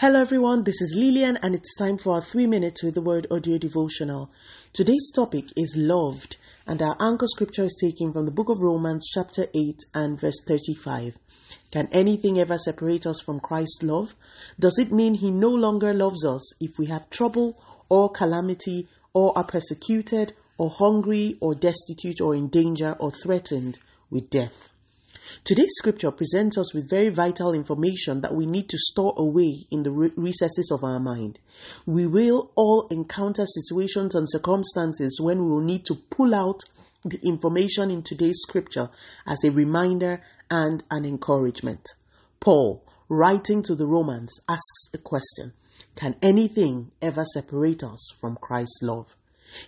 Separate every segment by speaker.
Speaker 1: Hello everyone, this is Lillian and it's time for our 3 minutes with the word audio devotional. Today's topic is loved and our anchor scripture is taken from the book of Romans chapter 8 and verse 35. Can anything ever separate us from Christ's love? Does it mean he no longer loves us if we have trouble or calamity or are persecuted or hungry or destitute or in danger or threatened with death? Today's scripture presents us with very vital information that we need to store away in the recesses of our mind. We will all encounter situations and circumstances when we will need to pull out the information in today's scripture as a reminder and an encouragement. Paul, writing to the Romans, asks a question Can anything ever separate us from Christ's love?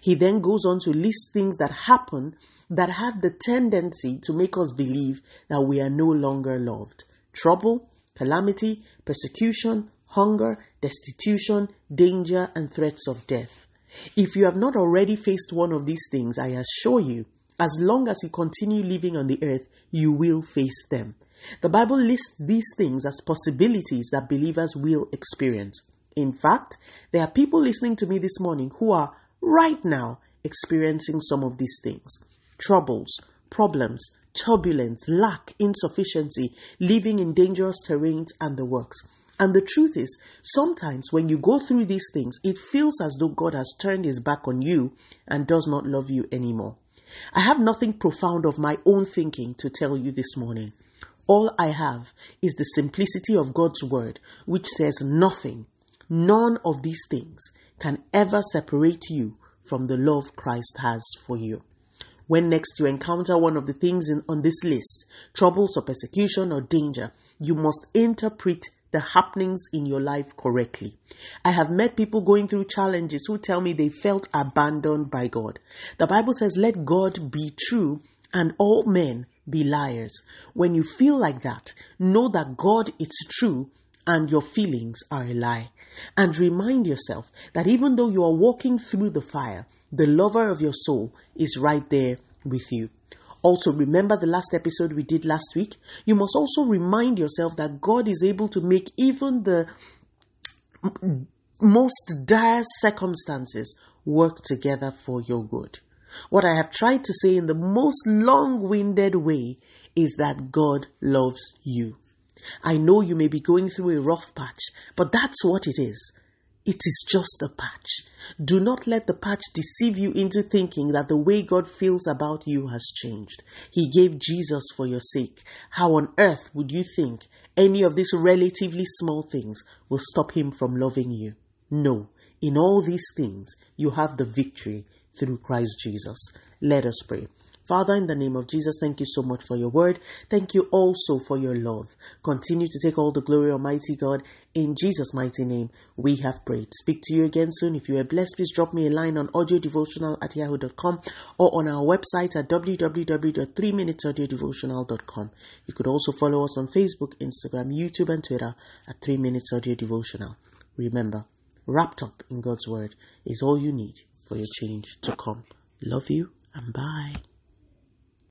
Speaker 1: He then goes on to list things that happen that have the tendency to make us believe that we are no longer loved. Trouble, calamity, persecution, hunger, destitution, danger, and threats of death. If you have not already faced one of these things, I assure you, as long as you continue living on the earth, you will face them. The Bible lists these things as possibilities that believers will experience. In fact, there are people listening to me this morning who are right now experiencing some of these things troubles, problems, turbulence, lack, insufficiency, living in dangerous terrains, and the works. And the truth is, sometimes when you go through these things, it feels as though God has turned his back on you and does not love you anymore. I have nothing profound of my own thinking to tell you this morning. All I have is the simplicity of God's word, which says nothing, none of these things can ever separate you from the love Christ has for you. When next you encounter one of the things in, on this list, troubles or persecution or danger, you must interpret the happenings in your life correctly. I have met people going through challenges who tell me they felt abandoned by God. The Bible says, let God be true and all men be liars. When you feel like that, know that God is true and your feelings are a lie. And remind yourself that even though you are walking through the fire, the lover of your soul is right there with you. Also, remember the last episode we did last week? You must also remind yourself that God is able to make even the most dire circumstances work together for your good. What I have tried to say in the most long winded way is that God loves you. I know you may be going through a rough patch, but that's what it is. It is just a patch. Do not let the patch deceive you into thinking that the way God feels about you has changed. He gave Jesus for your sake. How on earth would you think any of these relatively small things will stop Him from loving you? No, in all these things, you have the victory through Christ Jesus. Let us pray. Father, in the name of Jesus, thank you so much for your word. Thank you also for your love. Continue to take all the glory, Almighty God. In Jesus' mighty name, we have prayed. Speak to you again soon. If you are blessed, please drop me a line on audiodevotional at yahoo.com or on our website at www.3minutesaudiodevotional.com. You could also follow us on Facebook, Instagram, YouTube, and Twitter at 3 Minutes Audio Devotional. Remember, wrapped up in God's Word is all you need for your change to come. Love you and bye.